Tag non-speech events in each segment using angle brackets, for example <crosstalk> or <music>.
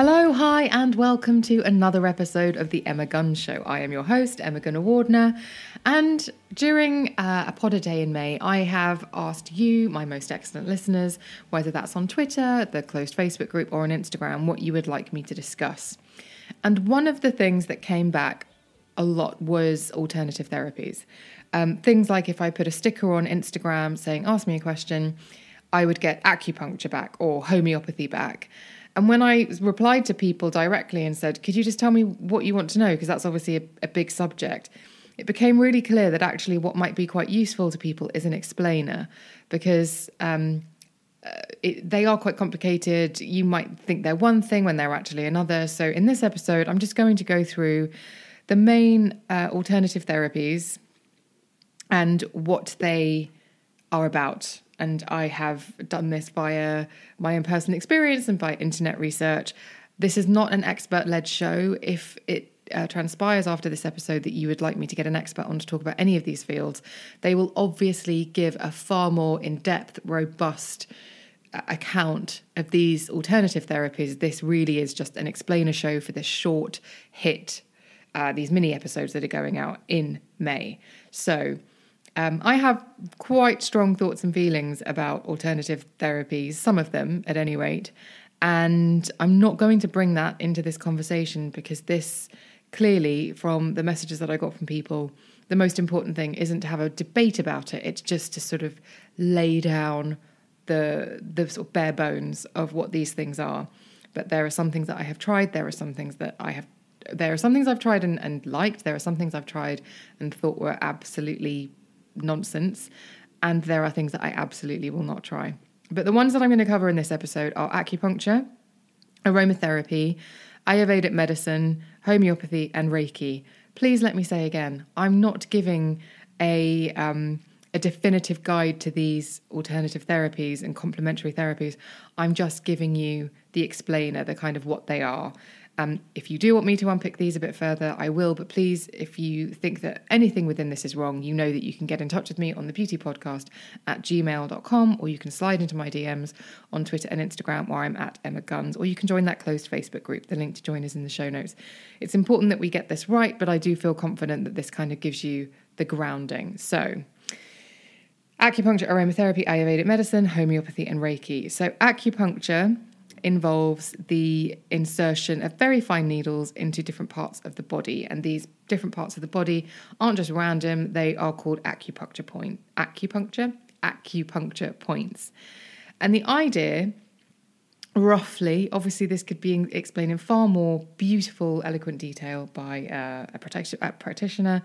Hello, hi, and welcome to another episode of the Emma Guns Show. I am your host, Emma Gunavardhana, and during uh, a pod a day in May, I have asked you, my most excellent listeners, whether that's on Twitter, the closed Facebook group, or on Instagram, what you would like me to discuss. And one of the things that came back a lot was alternative therapies. Um, things like if I put a sticker on Instagram saying, ask me a question, I would get acupuncture back or homeopathy back. And when I replied to people directly and said, Could you just tell me what you want to know? Because that's obviously a, a, big subject. It became really clear that actually what might be quite useful to people is an explainer because um, uh, it, they are quite complicated. You might think they're one thing when they're actually another. So in this episode, I'm just going to go through the main uh, alternative therapies and what they are about and I have done this via my own personal experience and by internet research. This is not an expert led show. If it uh, transpires after this episode that you would like me to get an expert on to talk about any of these fields, they will obviously give a far more in depth, robust uh, account of these alternative therapies. This really is just an explainer show for this short hit, uh, these mini episodes that are going out in May. So, um, I have quite strong thoughts and feelings about alternative therapies, some of them at any rate. And I'm not going to bring that into this conversation because this clearly, from the messages that I got from people, the most important thing isn't to have a debate about it, it's just to sort of lay down the, the sort of bare bones of what these things are. But there are some things that I have tried, there are some things that I have there are some things I've tried and, and liked. There are some things I've tried and thought were absolutely nonsense. And there are things that I absolutely will not try. But the ones that I'm going to cover in this episode are acupuncture, aromatherapy, Ayurvedic medicine, homeopathy, and Reiki. Please let me say again, I'm not giving a um, a definitive guide to these alternative therapies and complementary therapies. I'm just giving you the explainer, the kind of what they are. Um, if you do want me to unpick these a bit further, I will. But please, if you think that anything within this is wrong, you know that you can get in touch with me on the beauty podcast at gmail.com, or you can slide into my DMs on Twitter and Instagram, where I'm at Emma Guns, or you can join that closed Facebook group. The link to join is in the show notes. It's important that we get this right, but I do feel confident that this kind of gives you the grounding. So, acupuncture, aromatherapy, Ayurvedic medicine, homeopathy, and Reiki. So, acupuncture involves the insertion of very fine needles into different parts of the body. And these different parts of the body aren't just random, they are called acupuncture point acupuncture, acupuncture points. And the idea roughly obviously this could be explained in far more beautiful eloquent detail by uh, a, practitioner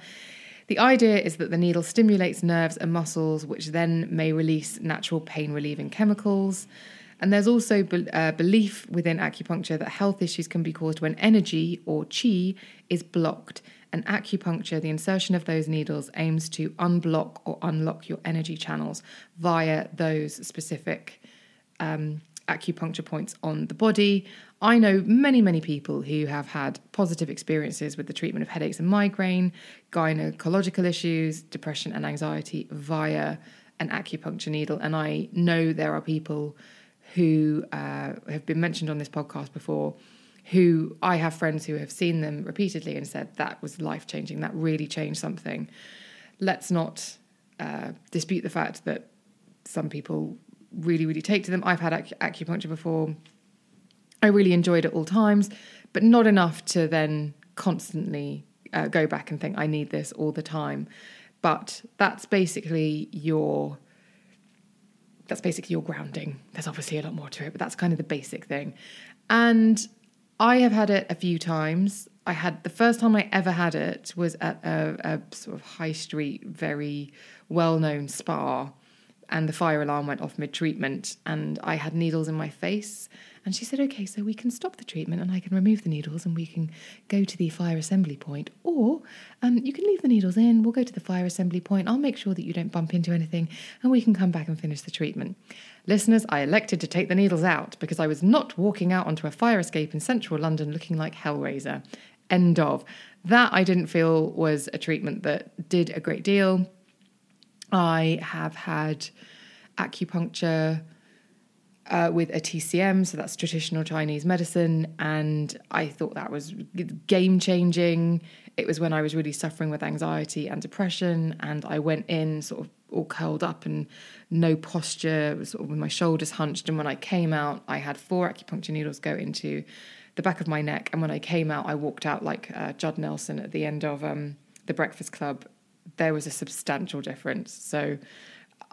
the idea is that the needle stimulates nerves and muscles which then may release natural pain relieving chemicals and there's also be- uh, belief within acupuncture that health issues can be caused when energy or chi is blocked. And acupuncture, the insertion of those needles, aims to unblock or unlock your energy channels via those specific um, acupuncture points on the body. I know many, many people who have had positive experiences with the treatment of headaches and migraine, gynecological issues, depression, and anxiety via an acupuncture needle. And I know there are people who uh, have been mentioned on this podcast before, who I have friends who have seen them repeatedly and said that was life changing, that really changed something. Let's not uh, dispute the fact that some people really, really take to them. I've had ac- acupuncture before. I really enjoyed it all times, but not enough to then constantly uh, go back and think, I need this all the time. But that's basically your that's basically your grounding. There's obviously a lot more to it, but that's kind of the basic thing. And I have had it a few times. I had the first time I ever had it was at a, a sort of high street, very well known spa, and the fire alarm went off mid treatment, and I had needles in my face and she said, okay, so we can stop the treatment and I can remove the needles and we can go to the fire assembly point. Or um, you can leave the needles in, we'll go to the fire assembly point. I'll make sure that you don't bump into anything and we can come back and finish the treatment. Listeners, I elected to take the needles out because I was not walking out onto a fire escape in central London looking like Hellraiser. End of. That I didn't feel was a treatment that did a great deal. I have had acupuncture uh, with a TCM, so that's traditional Chinese medicine, and I thought that was game changing. It was when I was really suffering with anxiety and depression, and I went in sort of all curled up and no posture, sort of with my shoulders hunched. And when I came out, I had four acupuncture needles go into the back of my neck, and when I came out, I walked out like uh, Judd Nelson at the end of um, the Breakfast Club. There was a substantial difference. So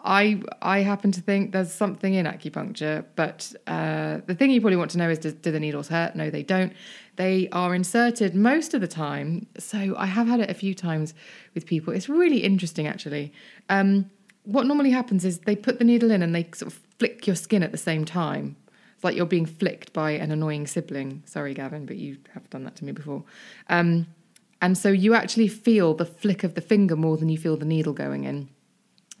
I I happen to think there's something in acupuncture, but uh, the thing you probably want to know is do, do, the needles hurt? No, they don't. They are inserted most of the time. So I have had it a few times with people. It's really interesting, actually. Um, what normally happens is they put the needle in and they sort of flick your skin at the same time. It's like you're being flicked by an annoying sibling. Sorry, Gavin, but you have done that to me before. Um, and so you actually feel the flick of the finger more than you feel the needle going in.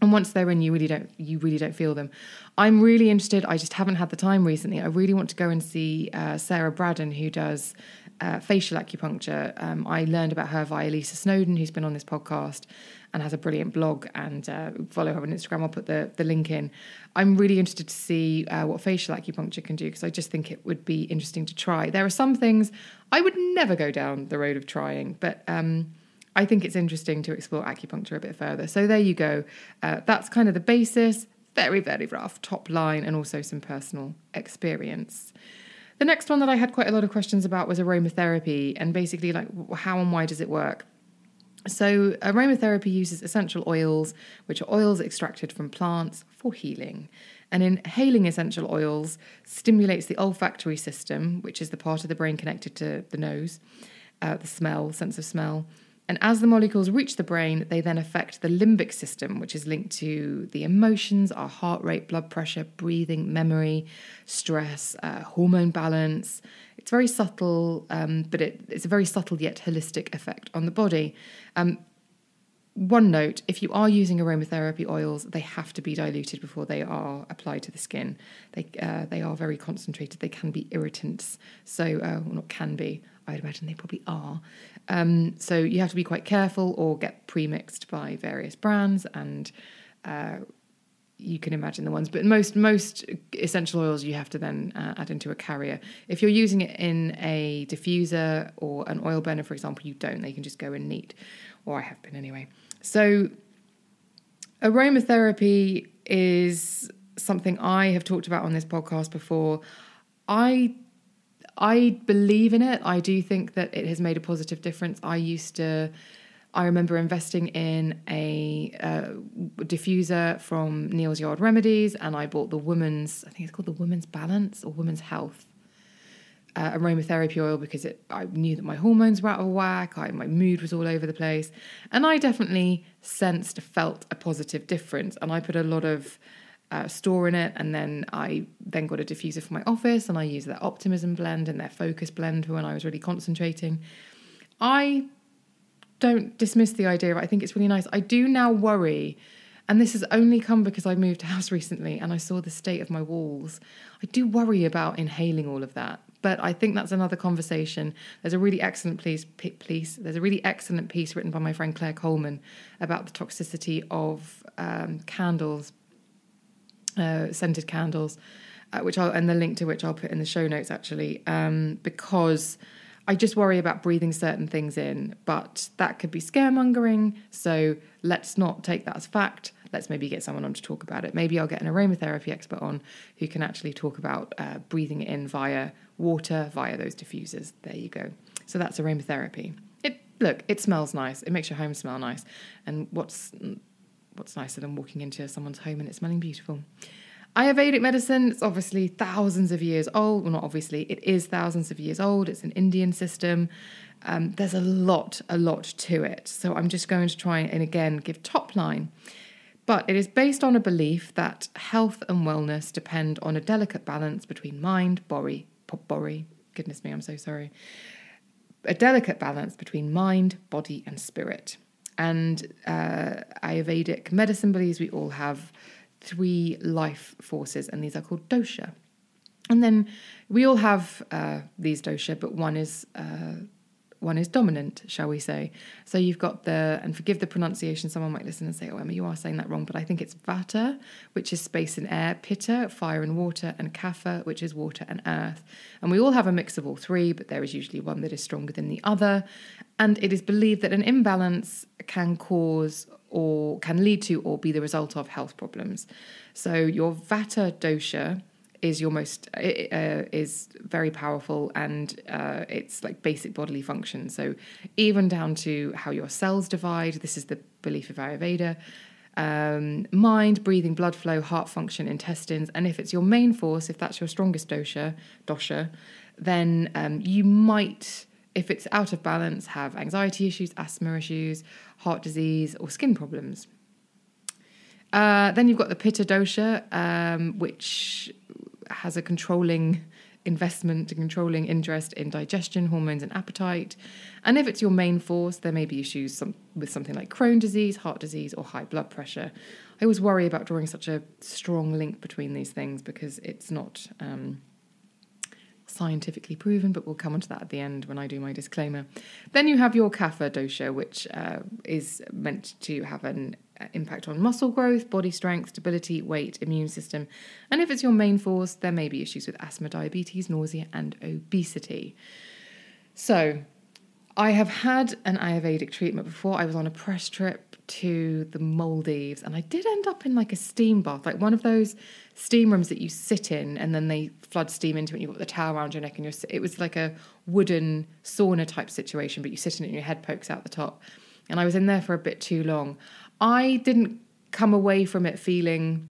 And once they're in you really don't you really don't feel them. I'm really interested i just haven't had the time recently. I really want to go and see uh, sarah braddon who does uh, facial acupuncture um, i learned about her via lisa Snowdon, who's been on this podcast and has a brilliant blog and uh, follow her on instagram i'll put the, the link in i'm really interested to see uh, what facial acupuncture can do because i just think it would be interesting to try there are some things i would never go down the road of trying but um, I think it's interesting to explore acupuncture a bit further. So there you go. Uh, that's kind of the basis, very, very rough top line, and also some personal experience. The next one that I had quite a lot of questions about was aromatherapy and basically like how and why does it work? So, aromatherapy uses essential oils, which are oils extracted from plants for healing. And inhaling essential oils stimulates the olfactory system, which is the part of the brain connected to the nose, uh, the smell, sense of smell, and as the molecules reach the brain, they then affect the limbic system, which is linked to the emotions, our heart rate, blood pressure, breathing, memory, stress, uh, hormone balance. It's very subtle, um, but it, it's a very subtle yet holistic effect on the body. Um, one note if you are using aromatherapy oils, they have to be diluted before they are applied to the skin. They, uh, they are very concentrated, they can be irritants. So, uh, well, not can be, I'd imagine they probably are. Um, so you have to be quite careful or get pre-mixed by various brands and uh, you can imagine the ones but most most essential oils you have to then uh, add into a carrier. If you're using it in a diffuser or an oil burner for example you don't. They can just go in neat or i have been anyway. So aromatherapy is something i have talked about on this podcast before. I I believe in it. I do think that it has made a positive difference. I used to, I remember investing in a uh, diffuser from Neal's Yard Remedies, and I bought the Woman's, I think it's called the Woman's Balance or Woman's Health. Uh, aromatherapy oil because it, I knew that my hormones were out of whack, I, my mood was all over the place, and I definitely sensed, felt a positive difference. And I put a lot of uh, store in it. And then I then got a diffuser for my office and I use their optimism blend and their focus blend when I was really concentrating. I don't dismiss the idea. I think it's really nice. I do now worry, and this has only come because I moved <laughs> house recently and I saw the state of my walls. I do worry about inhaling all of that. But I think that's another conversation. There's a really excellent piece, piece. There's a really excellent piece written by my friend Claire Coleman about the toxicity of um, candles uh, scented candles, uh, which I'll and the link to which I'll put in the show notes actually, um, because I just worry about breathing certain things in, but that could be scaremongering. So let's not take that as fact. Let's maybe get someone on to talk about it. Maybe I'll get an aromatherapy expert on who can actually talk about uh, breathing in via water, via those diffusers. There you go. So that's aromatherapy. It look, it smells nice. It makes your home smell nice. And what's what's nicer than walking into someone's home and it smelling beautiful? Ayurvedic medicine, it's obviously thousands of years old. Well, not obviously, it is thousands of years old. It's an Indian system. Um, there's a lot, a lot to it. So I'm just going to try and again give top line. But it is based on a belief that health and wellness depend on a delicate balance between mind, body, body, goodness me, I'm so sorry. A delicate balance between mind, body, and spirit. And uh, Ayurvedic medicine believes we all have three life forces, and these are called dosha. And then we all have uh, these dosha, but one is uh, one is dominant, shall we say. So you've got the, and forgive the pronunciation, someone might listen and say, oh, Emma, you are saying that wrong, but I think it's Vata, which is space and air, Pitta, fire and water, and Kapha, which is water and earth. And we all have a mix of all three, but there is usually one that is stronger than the other. And it is believed that an imbalance can cause or can lead to or be the result of health problems. So your Vata dosha is your most uh, is very powerful and uh, it's like basic bodily function. So even down to how your cells divide. This is the belief of Ayurveda. Um, mind, breathing, blood flow, heart function, intestines, and if it's your main force, if that's your strongest dosha, dosha, then um, you might, if it's out of balance, have anxiety issues, asthma issues, heart disease, or skin problems. Uh, then you've got the Pitta dosha, um, which has a controlling investment, a controlling interest in digestion, hormones, and appetite. And if it's your main force, there may be issues some, with something like Crohn disease, heart disease, or high blood pressure. I always worry about drawing such a strong link between these things because it's not. Um, scientifically proven, but we'll come on to that at the end when I do my disclaimer. Then you have your Kapha dosha, which uh, is meant to have an impact on muscle growth, body strength, stability, weight, immune system. And if it's your main force, there may be issues with asthma, diabetes, nausea, and obesity. So, I have had an Ayurvedic treatment before. I was on a press trip to the Maldives and I did end up in like a steam bath, like one of those steam rooms that you sit in and then they flood steam into it and you've got the towel around your neck and you're it was like a wooden sauna type situation but you sit in it and your head pokes out the top and I was in there for a bit too long I didn't come away from it feeling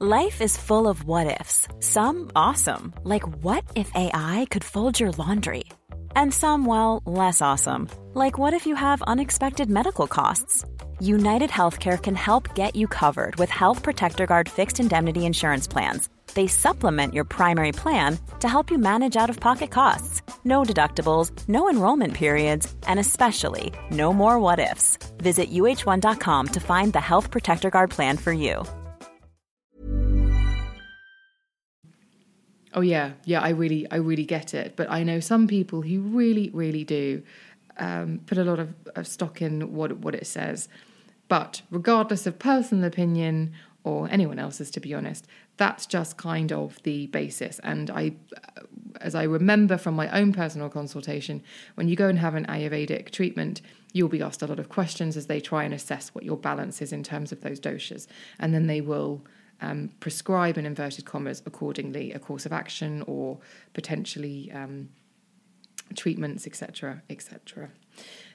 Life is full of what ifs. Some awesome like what if AI could fold your laundry? And some well less awesome like what if you have unexpected medical costs? United Healthcare can help get you covered with Health Protector Guard fixed indemnity insurance plans. They supplement your primary plan to help you manage out of pocket costs. No deductibles, no enrollment periods, and especially no more what ifs. Visit uh1.com to find the Health Protector Guard plan for you. Oh yeah, yeah, I really, I really get it. But I know some people who really, really do um, put a lot of, of stock in what what it says. But regardless of personal opinion or anyone else's, to be honest, that's just kind of the basis. And I, as I remember from my own personal consultation, when you go and have an Ayurvedic treatment, you'll be asked a lot of questions as they try and assess what your balance is in terms of those doshas. And then they will um, prescribe, in inverted commas, accordingly, a course of action or potentially um, treatments, etc., etc.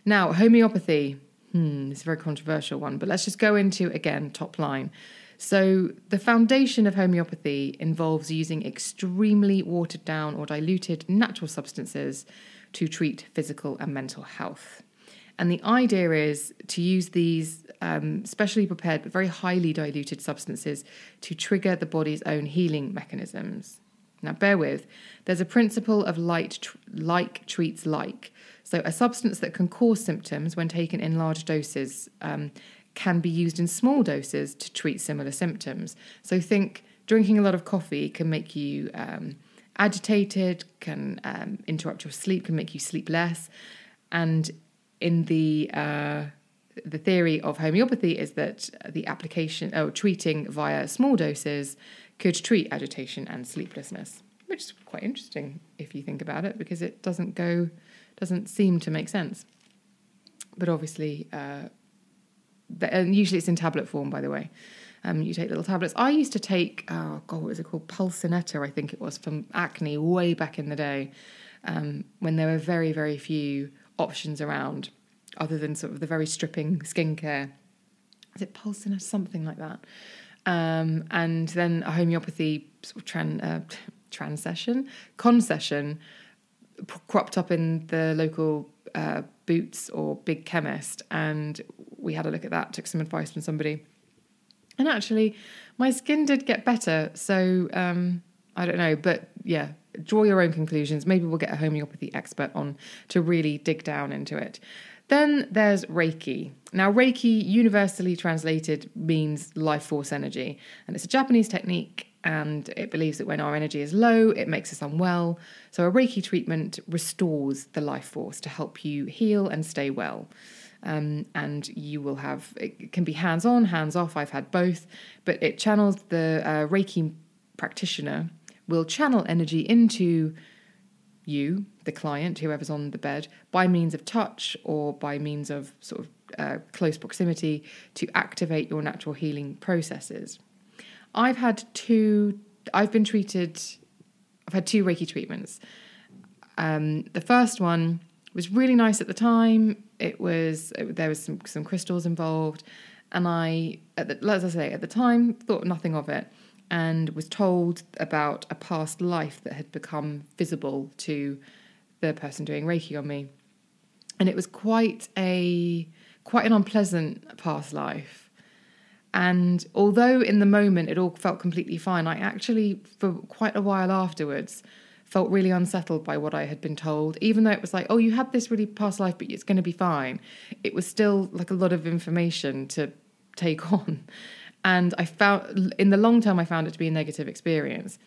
Now, homeopathy Hmm, it's a very controversial one, but let's just go into again top line. So, the foundation of homeopathy involves using extremely watered down or diluted natural substances to treat physical and mental health. And the idea is to use these um, specially prepared but very highly diluted substances to trigger the body's own healing mechanisms. Now, bear with, there's a principle of light tr- like treats like. So, a substance that can cause symptoms when taken in large doses um, can be used in small doses to treat similar symptoms. So, think drinking a lot of coffee can make you um, agitated, can um, interrupt your sleep, can make you sleep less. And in the uh, the theory of homeopathy is that the application or treating via small doses could treat agitation and sleeplessness, which is quite interesting if you think about it, because it doesn't go doesn't seem to make sense. But obviously, uh, and usually it's in tablet form, by the way. Um, you take little tablets. I used to take, oh God, what was it called? Pulsinetta, I think it was, from acne way back in the day um, when there were very, very few options around other than sort of the very stripping skincare. Is it Pulsinetta? Something like that. Um, and then a homeopathy sort of tran, uh, transession, concession cropped up in the local uh, Boots or Big Chemist, and we had a look at that. Took some advice from somebody, and actually, my skin did get better. So um, I don't know, but yeah, draw your own conclusions. Maybe we'll get a homeopathy expert on to really dig down into it. Then there's Reiki. Now, Reiki, universally translated, means life force energy, and it's a Japanese technique and it believes that when our energy is low, it makes us unwell. So a Reiki treatment restores the life force to help you heal and stay well. Um, and you will have it can be hands on, hands off. I've had both, but it channels the uh, Reiki practitioner will channel energy into you, the client, whoever's on the bed, by means of touch or by means of sort of uh, close proximity to activate your natural healing processes. I've had two, I've been treated, I've had two Reiki treatments. Um, the first one was really nice at the time. It was, it, there was some, some crystals involved. And I, the, as I say, at the time, thought nothing of it and was told about a past life that had become visible to the person doing Reiki on me. And it was quite a quite an unpleasant past life. And although in the moment it all felt completely fine, I actually, for quite a while afterwards, felt really unsettled by what I had been told. Even though it was like, oh, you had this really past life, but it's going to be fine. It was still like a lot of information to take <laughs> on. And I found, in the long term, I found it to be a negative experience.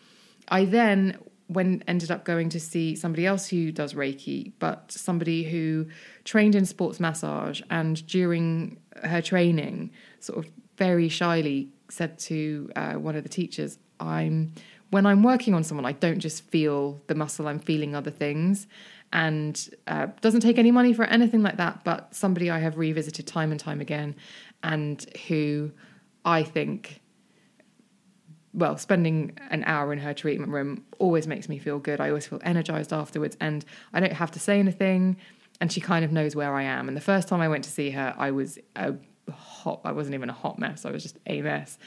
I then when ended up going to see somebody else who does Reiki, but somebody who trained in sports massage and during her training, sort of very shyly said to uh, one of the teachers, "I'm when I'm working on someone, I don't just feel the muscle; I'm feeling other things." And uh, doesn't take any money for anything like that, but somebody I have revisited time and time again, and who I think well, spending an hour in her treatment room always makes me feel good. I always feel energized afterwards, and I don't have to say anything. And she kind of knows where I am. And the first time I went to see her, I was a hot. I wasn't even a hot mess. I was just a mess.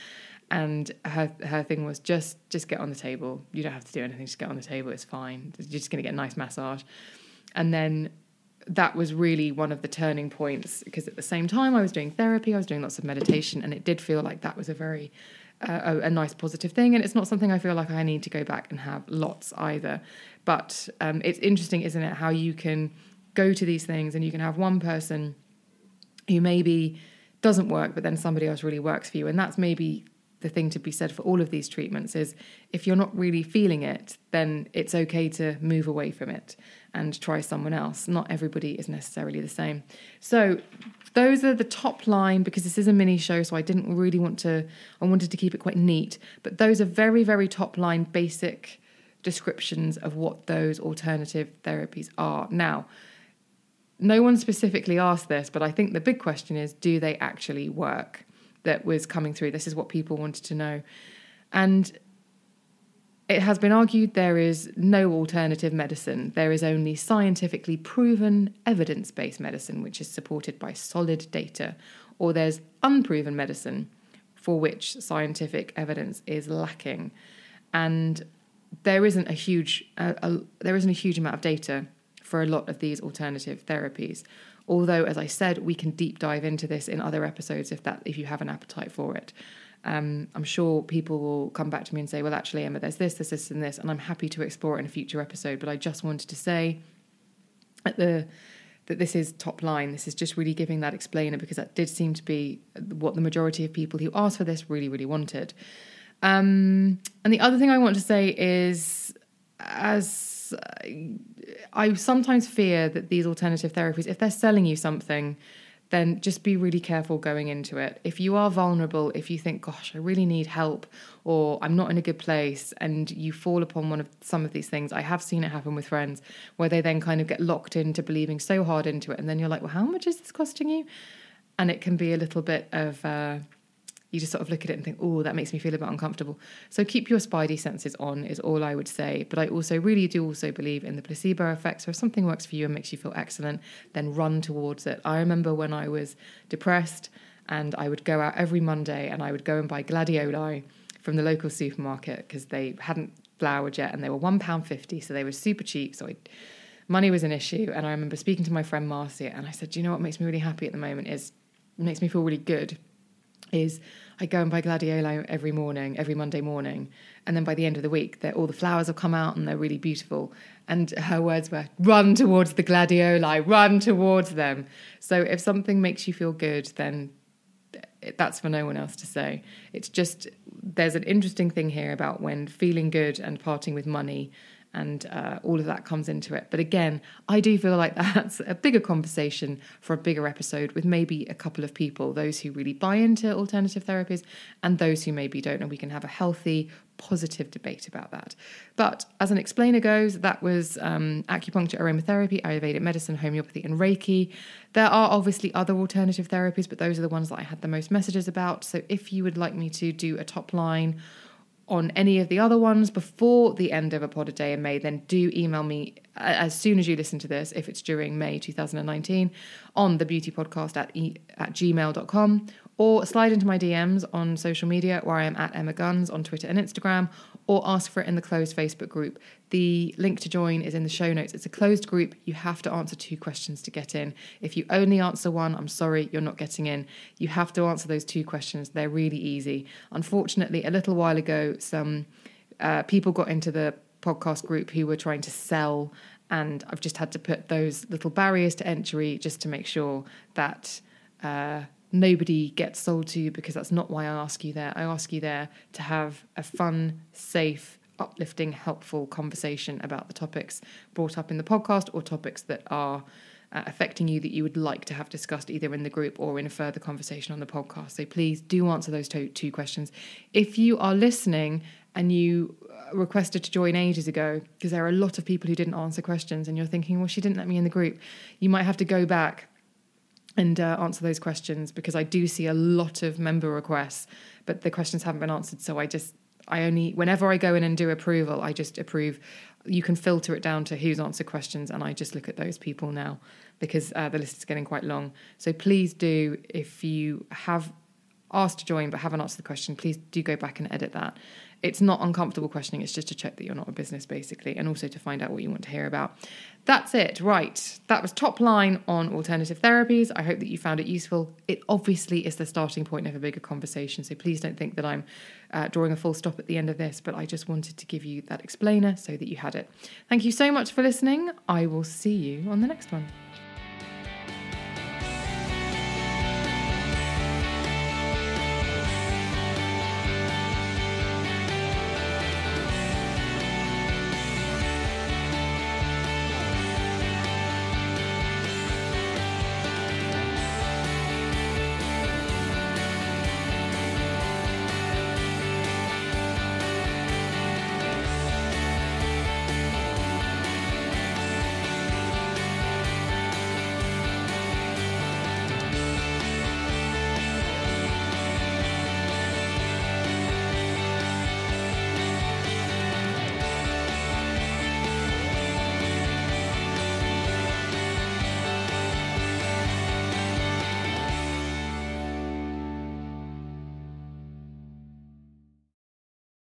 And her her thing was just just get on the table. You don't have to do anything. Just get on the table. It's fine. You're just gonna get a nice massage. And then that was really one of the turning points because at the same time I was doing therapy, I was doing lots of meditation, and it did feel like that was a very a, a, nice positive thing, and it's not something I feel like I need to go back and have lots either. But um, it's interesting, isn't it, how you can go to these things and you can have one person who maybe doesn't work, but then somebody else really works for you, and that's maybe the thing to be said for all of these treatments is if you're not really feeling it, then it's okay to move away from it and try someone else. Not everybody is necessarily the same. So those are the top line because this is a mini show, so I didn't really want to, I wanted to keep it quite neat. But those are very, very top line basic descriptions of what those alternative therapies are. Now, no one specifically asked this, but I think the big question is do they actually work? That was coming through. This is what people wanted to know. And it has been argued there is no alternative medicine. There is only scientifically proven, evidence based medicine, which is supported by solid data, or there's unproven medicine for which scientific evidence is lacking. And there isn't a huge uh, a, there isn't a huge amount of data for a lot of these alternative therapies. Although, as I said, we can deep dive into this in other episodes if that if you have an appetite for it um, I'm sure people will come back to me and say, well, actually, Emma, there's this, this, this, and this, and I'm happy to explore it in a future episode. But I just wanted to say at the that this is top line. This is just really giving that explainer because that did seem to be what the majority of people who asked for this really, really wanted. Um, and the other thing I want to say is, as I sometimes fear that these alternative therapies, if they're selling you something, then just be really careful going into it. If you are vulnerable, if you think, gosh, I really need help, or I'm not in a good place, and you fall upon one of some of these things, I have seen it happen with friends where they then kind of get locked into believing so hard into it. And then you're like, well, how much is this costing you? And it can be a little bit of, uh, you just sort of look at it and think, oh, that makes me feel a bit uncomfortable. So keep your spidey senses on, is all I would say. But I also really do also believe in the placebo effect. So if something works for you and makes you feel excellent, then run towards it. I remember when I was depressed and I would go out every Monday and I would go and buy gladioli from the local supermarket because they hadn't flowered yet and they were £1.50. So they were super cheap. So I, money was an issue. And I remember speaking to my friend Marcia and I said, do you know what makes me really happy at the moment is, makes me feel really good is I go and buy gladioli every morning, every Monday morning, and then by the end of the week, all the flowers have come out and they're really beautiful. And her words were, "Run towards the gladioli, run towards them." So if something makes you feel good, then that's for no one else to say. It's just there's an interesting thing here about when feeling good and parting with money and uh, all of that comes into it. But again, I do feel like <laughs> that's a bigger conversation for a bigger episode with maybe a couple of people, those who really buy into alternative therapies and those who maybe don't, and we can have a healthy, positive debate about that. But as an explainer goes, that was um, acupuncture, aromatherapy, Ayurvedic medicine, homeopathy, and Reiki. There are obviously other alternative therapies, but those are the ones that I had the most messages about. So if you would like me to do a top line, on any of the other ones before the end of a pod a day in May, then do email me uh, as soon as you listen to this, if it's during May 2019, on the beauty podcast at, e- at gmail.com or slide into my DMs on social media where I am at Emma Guns on Twitter and Instagram, or ask for it in the closed Facebook group. The link to join is in the show notes. It's a closed group. You have to answer two questions to get in. If you only answer one, I'm sorry, you're not getting in. You have to answer those two questions. They're really easy. Unfortunately, a little while ago, some uh, people got into the podcast group who were trying to sell, and I've just had to put those little barriers to entry just to make sure that. Uh, nobody gets sold to you because that's not why I ask you there. I ask you there to have a fun, safe, uplifting, helpful conversation about the topics brought up in the podcast or topics that are uh, affecting you that you would like to have discussed either in the group or in a further conversation on the podcast. So please do answer those two, two questions. If you are listening and you uh, requested to join ages ago, because there are a lot of people who didn't answer questions and you're thinking, well, she didn't let me in the group, you might have to go back and uh, answer those questions because I do see a lot of member requests, but the questions haven't been answered. So I just, I only, whenever I go in and do approval, I just approve. You can filter it down to who's answered questions, and I just look at those people now because uh, the list is getting quite long. So please do, if you have asked to join but haven't answered the question, please do go back and edit that it's not uncomfortable questioning, it's just to check that you're not a business, basically, and also to find out what you want to hear about. That's it, right. That was top line on alternative therapies. I hope that you found it useful. It obviously is the starting point of a bigger conversation, so please don't think that I'm uh, drawing a full stop at the end of this, but I just wanted to give you that explainer so that you had it. Thank you so much for listening. I will see you on the next one.